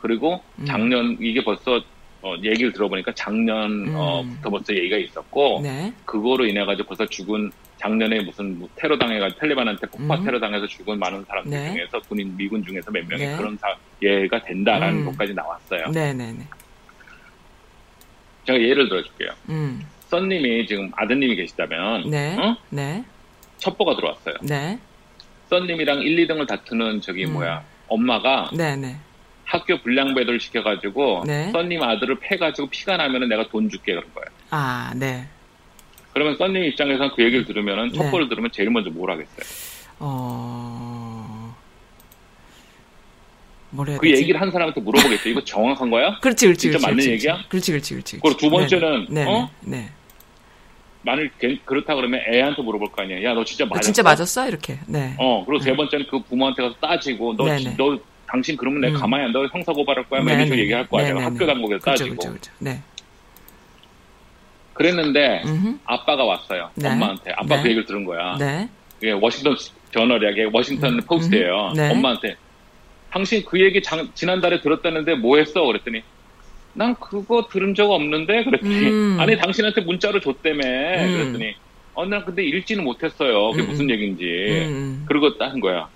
그리고 음. 작년, 이게 벌써 어, 얘기를 들어보니까 작년부터 음. 벌써 얘기가 있었고, 네. 그거로 인해 가지고 벌써 죽은 작년에 무슨 뭐 테러 당해가지고 텔레반한테 폭파 음. 테러 당해서 죽은 많은 사람들 네. 중에서 군인 미군 중에서 몇 명이 네. 그런 사, 예가 된다라는 음. 것까지 나왔어요. 네네네. 제가 예를 들어줄게요. 음. 썬님이 지금 아드님이 계시다면, 네. 어? 네. 첩보가 들어왔어요. 네. 썬님이랑 1, 2등을 다투는 저기 음. 뭐야 엄마가 네네. 학교 불량 배달 시켜가지고 네. 썬님 아들을 패가지고 피가 나면은 내가 돈 줄게 그런 거예요. 아, 네. 그러면 썬님 입장에서는 그 얘기를 들으면은 네. 첩보를 들으면 제일 먼저 뭘 하겠어요? 어. 뭐래 그 되지? 얘기를 한 사람한테 물어보겠죠. 이거 정확한 거야? 그렇지, 그렇지. 진짜 그렇지, 맞는 그렇지, 얘기야? 그렇지, 그렇지, 그렇지. 그리고 두 번째는 네, 네, 어? 네. 만일 그렇다 그러면 애한테 물어볼 거 아니야. 야, 너 진짜 맞았어? 진짜 맞았어? 이렇게. 네. 어, 그리고 세 네. 번째는 그 부모한테 가서 따지고 너, 네, 너 당신 그러면 내가 음. 가만히 안 둬. 형사 고발할 거야. 매니저 뭐 얘기할 거야. 내가 학교 당국에서 그렇죠, 따지고. 그렇죠, 그렇죠. 네. 그랬는데 음흠. 아빠가 왔어요. 네. 엄마한테. 아빠 네. 그 얘기를 들은 거야. 네. 이게 워싱턴 저널이야. 이게 워싱턴 음. 포스트예요. 네. 엄마한테. 당신 그 얘기 장, 지난달에 들었다는데 뭐 했어? 그랬더니 난 그거 들은 적 없는데 그랬더니 음. 아니 당신한테 문자로 줬다며 음. 그랬더니 어 난 근데 읽지는 못했어요. 그게 음. 무슨 얘기인지. 음. 그러고 딴 거야.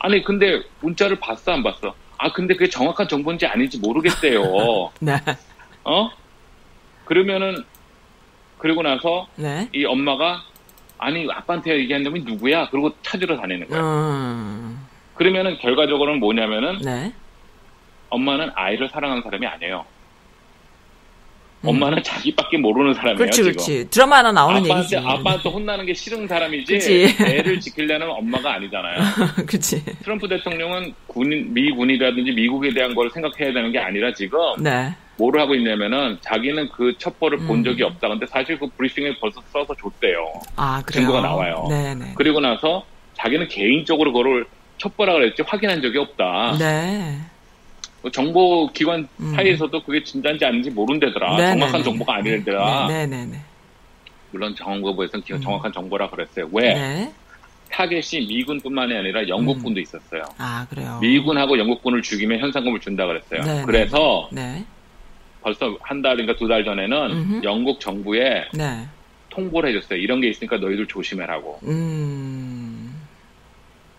아니 근데 문자를 봤어 안 봤어? 아 근데 그게 정확한 정보인지 아닌지 모르겠대요. 네. 어? 그러면은 그리고 나서 네. 이 엄마가 아니 아빠한테 얘기한 놈이 누구야? 그리고 찾으러 다니는 거야. 음. 그러면은 결과적으로는 뭐냐면은 네. 엄마는 아이를 사랑하는 사람이 아니에요. 음. 엄마는 자기밖에 모르는 사람이에요. 그렇지, 그렇지. 드라마 하나 나오는 아빠한테, 얘기지. 아빠한테 혼나는 게 싫은 사람이지. 그치. 애를 지키려는 엄마가 아니잖아요. 그렇지. 트럼프 대통령은 군 미군이라든지 미국에 대한 걸 생각해야 되는 게 아니라 지금 네. 뭐를 하고 있냐면은 자기는 그 첩보를 음. 본 적이 없다. 근데 사실 그 브리핑에 벌써 써서 줬대요. 아, 그래요? 증거가 나와요. 네네. 그리고 나서 자기는 개인적으로 그걸 첩보라 그랬지 확인한 적이 없다. 네. 그 정보 기관 음. 사이에서도 그게 진짜인지 아닌지 모른대더라. 네네네. 정확한 정보가 아니더라. 네네네. 물론 정보부에서는 음. 정확한 정보라 그랬어요. 왜? 네. 타겟이 미군뿐만이 아니라 영국군도 음. 있었어요. 아 그래요. 미군하고 영국군을 죽이면 현상금을 준다 그랬어요. 네네. 그래서 네. 벌써 한 달인가 두 달 전에는 음흠. 영국 정부에 네. 통보를 해줬어요. 이런 게 있으니까 너희들 조심해라고. 음.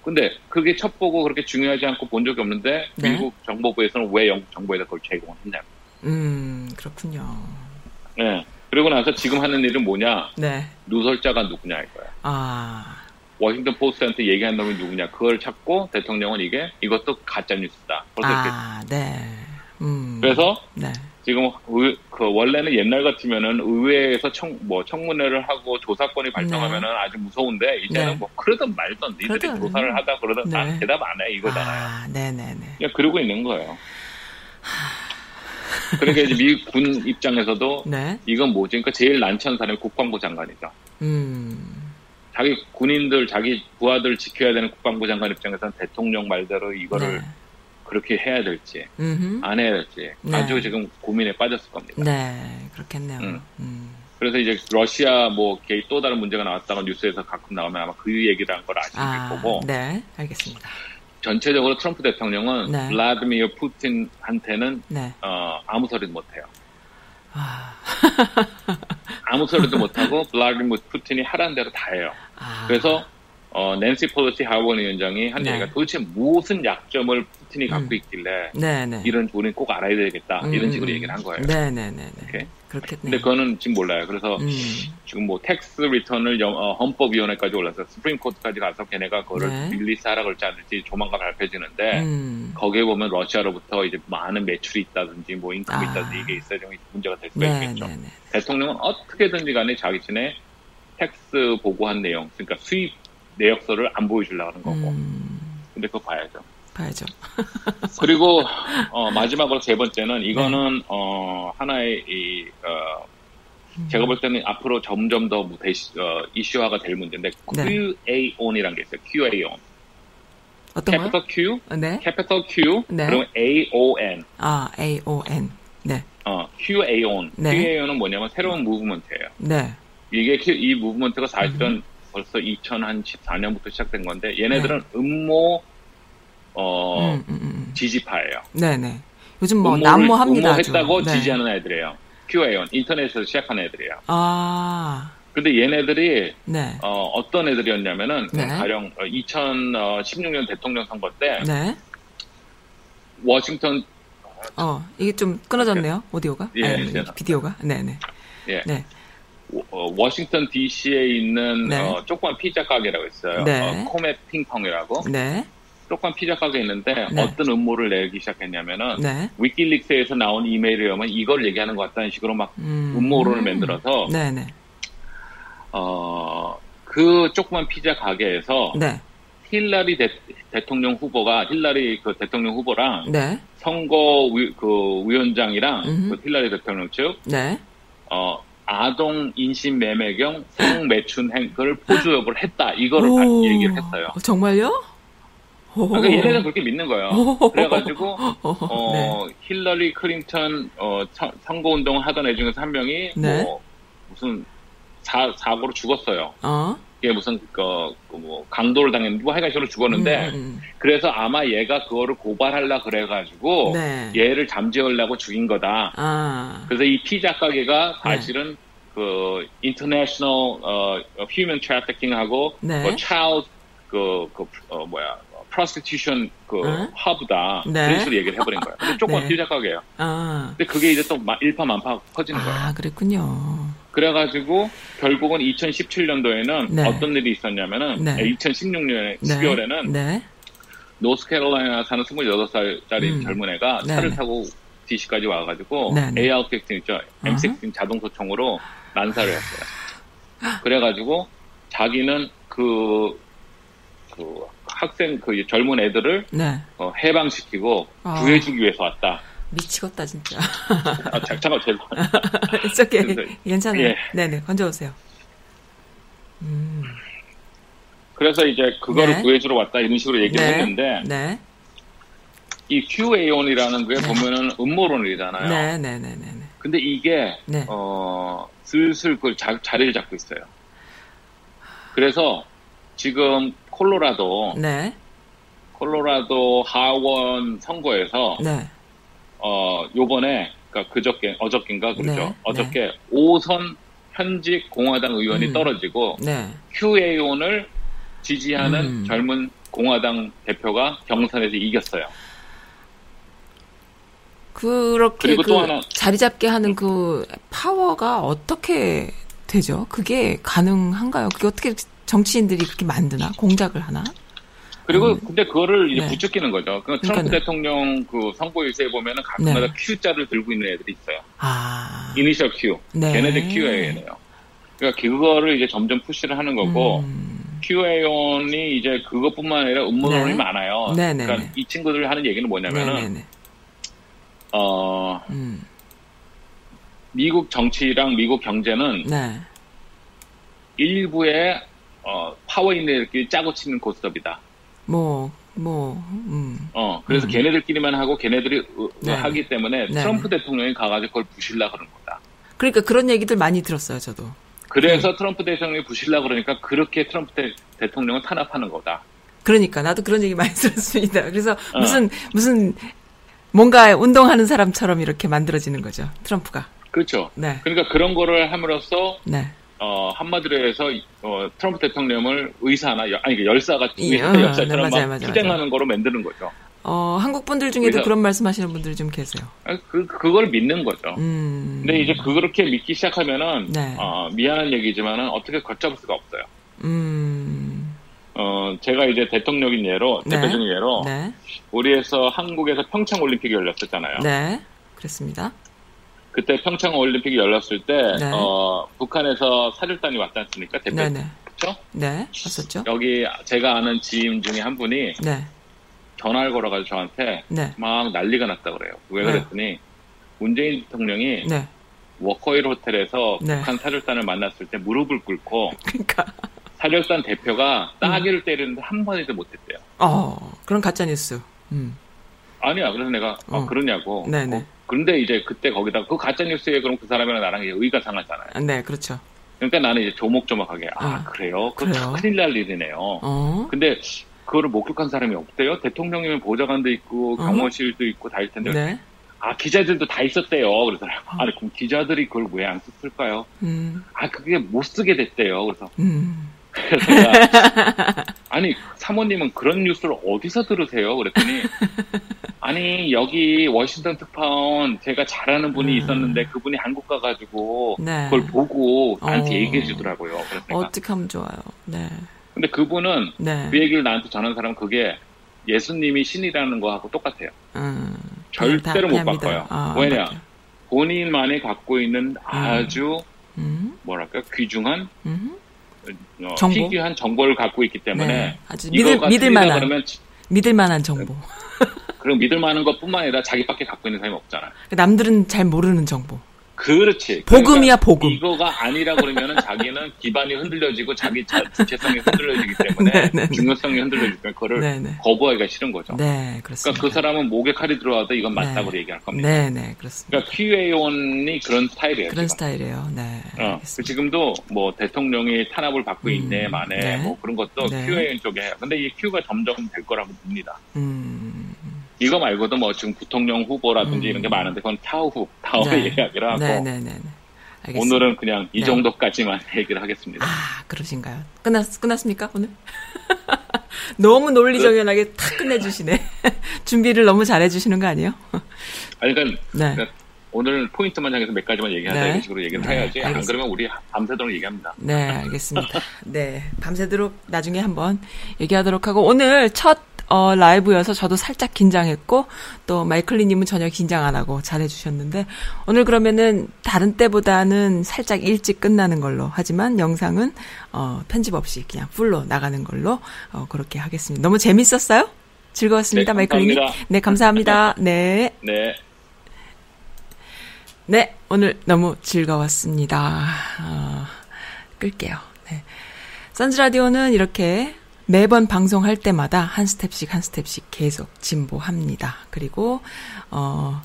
근데 그게 첩보고 그렇게 중요하지 않고 본 적이 없는데 네. 미국 정보부에서는 왜 영국 정부에다 그걸 제공을 했냐고. 음, 그렇군요. 네. 그리고 나서 지금 하는 일은 뭐냐? 네. 누설자가 누구냐 할 거야. 아. 워싱턴 포스트한테 얘기한 놈이 누구냐? 그걸 찾고 대통령은 이게 이것도 가짜 뉴스다. 아, 네. 음. 그래서 네. 지금 의, 그 원래는 옛날 같으면은 의회에서 청 뭐 청문회를 하고 조사권이 발동하면은 네. 아주 무서운데 이제는 네. 뭐 그러든 말든 니들이 그러든. 조사를 하다 그러든 네. 다 대답 안 해 이거잖아요. 아, 네네네. 그냥 그러고 있는 거예요. 그러니까 이제 미군 입장에서도 네. 이건 뭐지? 그러니까 제일 난처한 사람이 국방부 장관이죠. 음. 자기 군인들, 자기 부하들 지켜야 되는 국방부 장관 입장에서는 대통령 말대로 이거를 네. 그렇게 해야 될지 음흠. 안 해야 될지 네. 아주 지금 고민에 빠졌을 겁니다. 네, 그렇겠네요. 음. 음. 그래서 이제 러시아 뭐또 다른 문제가 나왔다가 뉴스에서 가끔 나오면 아마 그 얘기를 한걸 아실 아, 거고. 네, 알겠습니다. 전체적으로 트럼프 대통령은 네. 블라드미어 푸틴한테는 네. 어, 아무 소리도 못해요. 아... 아무 소리도 못하고 블라드미어 푸틴이 하라는 대로 다 해요. 아... 그래서 어, 낸시 펠로시 하원 위원장이 한 네. 얘기가 도대체 무슨 약점을 푸틴이 갖고 음. 있길래 네, 네. 이런 우리는 꼭 알아야 되겠다 음, 이런 식으로 음. 얘기를 한 거예요. 네네네. 네, 네, 그렇겠네요. 근데 그거는 지금 몰라요. 그래서 음. 지금 뭐 tax return을 어, 헌법위원회까지 올라서 Supreme Court까지 가서 걔네가 그거를 네. release 하라 그럴지 않을지 조만간 밝혀지는데 음. 거기에 보면 러시아로부터 이제 많은 매출이 있다든지 뭐 income이 아. 있다든지 이게 있어야 문제가 될 수가 네, 있겠죠. 대통령은 어떻게든지 간에 자기 전에 tax 보고한 내용, 그러니까 수입 내역서를 안 보여주려고 하는 거고. 음. 근데 그거 봐야죠. 봐야죠. 그리고 어, 마지막으로 세 번째는 이거는 네. 어, 하나의 이 어, 음. 제가 볼 때는 앞으로 점점 더 대시, 어, 이슈화가 될 문제인데 네. QAnon이라는 게 있어요. QAnon. 어떤 capital Q, 네. capital Q, 네. 그리고 ANON. 아, ANON. 네. 어, QAon. 네. QAon은 뭐냐면 새로운 무브먼트예요. 네. 이게 이 무브먼트가 사실은 음. 벌써 2014년부터 시작된 건데 얘네들은 네. 음모 어 음, 음, 음, 음. 지지파예요. 네네. 요즘 뭐 난무합니다. 음모했다고 네. 지지하는 애들이에요. QAnon 인터넷에서 시작한 애들이에요. 아. 근데 얘네들이 네. 어, 떤 애들이었냐면은 네. 가령 2016년 어, 대통령 선거 때 네. 워싱턴 어 이게 좀 끊어졌네요 오디오가 예, 아니, 비디오가 네네 예. 네. 어, 워싱턴 D.C.에 있는 네. 어, 조그만 피자 가게라고 있어요. 네. 어, 코메 핑퐁이라고. 네. 조그만 피자 가게 있는데 네. 어떤 음모를 내기 시작했냐면은 네. 위키릭스에서 나온 이메일에 의하면 이걸 얘기하는 것 같다는 식으로 막 음. 음모론을 만들어서 네, 네. 어, 그 조그만 피자 가게에서 네. 힐라리 대, 통령 후보가 힐라리 그 대통령 후보랑 네. 선거 위, 그 위원장이랑 그 힐라리 대통령 측 네. 어, 아동 인신 매매 겸 성매춘 행위를 포주업을 했다. 이거를 오, 얘기를 했어요. 정말요? 그러니까 얘네는 그렇게 믿는 거예요. 그래가지고 어, 네. 힐러리 클린턴 어, 선거 운동을 하던 애 중에서 한 명이 네. 뭐 무슨 사, 사고로 죽었어요. 어? 이게 무슨 그, 뭐 강도를 당했는데 뭐 하여간 저로 죽었는데 음, 음, 음. 그래서 아마 얘가 그거를 고발하려 그래가지고 네. 얘를 잠재우려고 죽인 거다. 아. 그래서 이 피자 가게가 사실은 네. 그 international 어 human trafficking하고 네. 그 child 그, 그 어, 뭐야 prostitution 그 어? 허브다 네. 그런 식으로 얘기를 해버린 거예요. 근데 조금 네. 피자 가게예요. 아. 근데 그게 이제 또 일파만파 퍼지는 거예요. 아 그랬군요. 그래가지고 결국은 2017년도에는 네. 어떤 일이 있었냐면은 네. 2016년에 12월에는 네. 노스캐롤라이나 사는 28살짜리 음. 젊은 애가 네. 차를 타고 DC까지 와가지고 AR-15 있죠. M16 자동소총으로 난사를 했어요. 그래가지고 자기는 그, 그 학생 그 젊은 애들을 네. 어, 해방시키고 아. 구해주기 위해서 왔다. 미치겠다 진짜. 아, 잠깐만 제발. 이렇게 괜찮아요. 예. 네네 건져오세요. 음. 그래서 이제 그거를 네. 구해주러 왔다 이런 식으로 얘기를 네. 했는데 네. 이 QAon이라는 게 네. 보면은 음모론이잖아요. 네네네네. 네, 네, 네, 근데 이게 네. 어 슬슬 그 자, 자리를 잡고 있어요. 그래서 지금 콜로라도 네. 콜로라도 하원 선거에서 네. 어 요번에 그러니까 그저께 어저께인가 그렇죠. 네. 어저께 네. 5선 현직 공화당 의원이 음. 떨어지고 네. QAon을 지지하는 음. 젊은 공화당 대표가 경선에서 이겼어요. 그렇게 그 하나, 자리 잡게 하는 그 파워가 어떻게 되죠? 그게 가능한가요? 그게 어떻게 정치인들이 그렇게 만드나? 공작을 하나? 그리고 음. 근데 그거를 이제 네. 부추기는 거죠. 그 트럼프 대통령 그 선거 유세에 보면은 가끔마다 네. Q자를 들고 있는 애들이 있어요. 아. 이니셜 Q. 네. 걔네들 QA네요. 그러니까 그거를 이제 점점 푸시를 하는 거고 음. QAon이 이제 그것뿐만 아니라 음모론이 네. 많아요. 네, 네, 그러니까 이 친구들 하는 얘기는 뭐냐면은 어 음. 미국 정치랑 미국 경제는 일부의 어, 파워 있는 애들끼리 짜고 치는 고스톱이다. 뭐, 뭐, 음. 어, 그래서 음. 걔네들끼리만 하고 걔네들이 네. 하기 때문에 네. 트럼프 대통령이 가가지고 그걸 부실라 그런 거다. 그러니까 그런 얘기들 많이 들었어요, 저도. 그래서 네. 트럼프 대통령이 부실라 그러니까 그렇게 트럼프 대, 대통령을 탄압하는 거다. 그러니까 나도 그런 얘기 많이 들었습니다. 그래서 어. 무슨 무슨 뭔가 운동하는 사람처럼 이렇게 만들어지는 거죠. 트럼프가. 그렇죠. 네. 그러니까 그런 거를 함으로써 네. 어, 한마디로 해서 어, 트럼프 대통령을 의사나 아니 그 열사가 의사 어, 역사처럼 네, 맞아요, 맞아요, 투쟁하는. 거로 만드는 거죠. 어, 한국 분들 중에도 그래서, 그런 말씀하시는 분들이 좀 계세요. 그 그걸 믿는 거죠. 음. 근데 이제 그렇게 믿기 시작하면은 네. 어, 미안한 얘기지만은 어떻게 걷잡을 수가 없어요. 음. 어, 제가 이제 대통령인 예로 네. 대표적인 예로 네. 우리에서 한국에서 평창 올림픽이 열렸었잖아요. 네, 그렇습니다. 그때 평창 올림픽이 열렸을 때 네. 어, 북한에서 사절단이 왔지 않습니까? 대표 네네. 그렇죠? 네, 왔었죠. 여기 제가 아는 지인 중에 한 분이 네. 전화를 걸어가지고 저한테 네. 막 난리가 났다 그래요. 왜 네. 그랬더니 문재인 대통령이 네. 워커힐 호텔에서 네. 북한 사절단을 만났을 때 무릎을 꿇고 그러니까. 사절단 대표가 따기를 음. 때리는데 한 번에도 못했대요. 어, 그런 가짜 뉴스. 음. 아니야. 그래서 내가 아, 어. 아, 그러냐고. 네네. 어, 그런데 이제 그때 거기다 그 가짜 뉴스에 그럼 그 사람이랑 나랑 이제 의가 상하잖아요. 네, 그렇죠. 그러니까 나는 이제 조목조목하게 아 어. 그래요? 그거 큰일 날 일이네요. 어? 근데 그거를 목격한 사람이 없대요. 대통령이면 보좌관도 있고 어? 경호실도 있고 다 있을 텐데. 네. 아 기자들도 다 있었대요. 그래서 어. 아니 그럼 기자들이 그걸 왜 안 썼을까요? 음. 아 그게 못 쓰게 됐대요. 그래서 음. 그래서 아니 사모님은 그런 뉴스를 어디서 들으세요? 그랬더니 아니 여기 워싱턴 특파원 제가 잘하는 분이 음. 있었는데 그분이 한국 가가지고 네. 그걸 보고 나한테 어. 얘기해 주더라고요. 어떻게 하면 좋아요. 네. 근데 그분은 네. 그 얘기를 나한테 전하는 사람은 그게 예수님이 신이라는 거하고 똑같아요. 음. 절대로 못 바꿔요. 아, 왜냐 맞아. 본인만이 갖고 있는 음. 아주 음. 뭐랄까 귀중한 음. 어, 정보? 희귀한 정보를 갖고 있기 때문에 네. 아주 믿을, 믿을 만한 그러면 믿을 만한 정보. 그리고 믿을 만한 것뿐만 아니라 자기밖에 갖고 있는 사람이 없잖아요. 남들은 잘 모르는 정보. 그렇지. 복음이야, 그러니까 복음. 이거가 아니라 그러면은 자기는 기반이 흔들려지고 자기 자, 주체성이 흔들려지기 때문에 네, 네, 네. 중요성이 흔들려지면 그거를 네네. 거부하기가 싫은 거죠. 네, 그렇습니다. 그러니까 그 사람은 목에 칼이 들어와도 이건 맞다고 네. 얘기할 겁니다. 네, 네, 그렇습니다. 그러니까 QA원이 그런 스타일이에요. 그런 지금. 스타일이에요. 네. 어, 지금도 뭐 대통령이 탄압을 받고 음, 있네, 만에 네. 뭐 그런 것도 네. QA원 쪽에 해요. 근데 이 Q가 점점 될 거라고 봅니다. 음. 이거 말고도 뭐 지금 부통령 후보라든지 음. 이런 게 많은데 그건 차후 다음에 네. 이야기를 하고 네네네. 네, 네, 네. 오늘은 그냥 이 정도까지만 얘기를 하겠습니다. 아 그러신가요? 끝났 끝났습니까 오늘? 너무 논리정연하게 탁 끝내주시네. 준비를 너무 잘해주시는 거 아니에요? 아니 그러니까, 네. 그러니까 오늘 포인트만 향해서 몇 가지만 얘기하자 네. 이런 식으로 얘기를 네. 해야지. 알겠습니다. 안 그러면 우리 밤새도록 얘기합니다. 네, 알겠습니다. 네, 밤새도록 나중에 한번 얘기하도록 하고 오늘 첫 어, 라이브여서 저도 살짝 긴장했고 또 마이클리님은 전혀 긴장 안 하고 잘해주셨는데 오늘 그러면은 다른 때보다는 살짝 일찍 끝나는 걸로 하지만 영상은 어, 편집 없이 그냥 풀로 나가는 걸로 어, 그렇게 하겠습니다. 너무 재밌었어요? 즐거웠습니다, 네, 마이클리님. 네, 감사합니다. 네. 네. 네, 오늘 너무 즐거웠습니다. 어, 끌게요. 네. 선즈라디오는 이렇게 매번 방송할 때마다 한 스텝씩 한 스텝씩 계속 진보합니다. 그리고 어,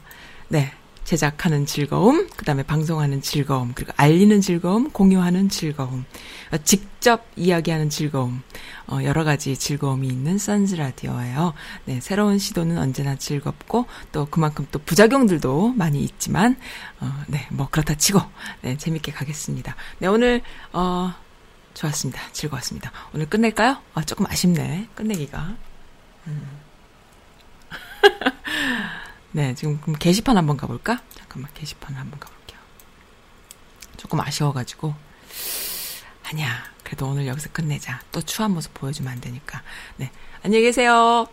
네. 제작하는 즐거움, 그 다음에 방송하는 즐거움, 그리고 알리는 즐거움, 공유하는 즐거움, 어, 직접 이야기하는 즐거움, 어, 여러 가지 즐거움이 있는 선즈 라디오예요. 네, 새로운 시도는 언제나 즐겁고 또 그만큼 또 부작용들도 많이 있지만, 어, 네, 뭐 그렇다 치고, 네, 재밌게 가겠습니다. 네, 오늘, 어, 좋았습니다. 즐거웠습니다. 오늘 끝낼까요? 아, 조금 아쉽네. 끝내기가. 음. 네, 지금 그럼 게시판 한번 가볼까? 잠깐만, 게시판 한번 가볼게요. 조금 아쉬워가지고. 아니야. 그래도 오늘 여기서 끝내자. 또 추한 모습 보여주면 안 되니까. 네. 안녕히 계세요.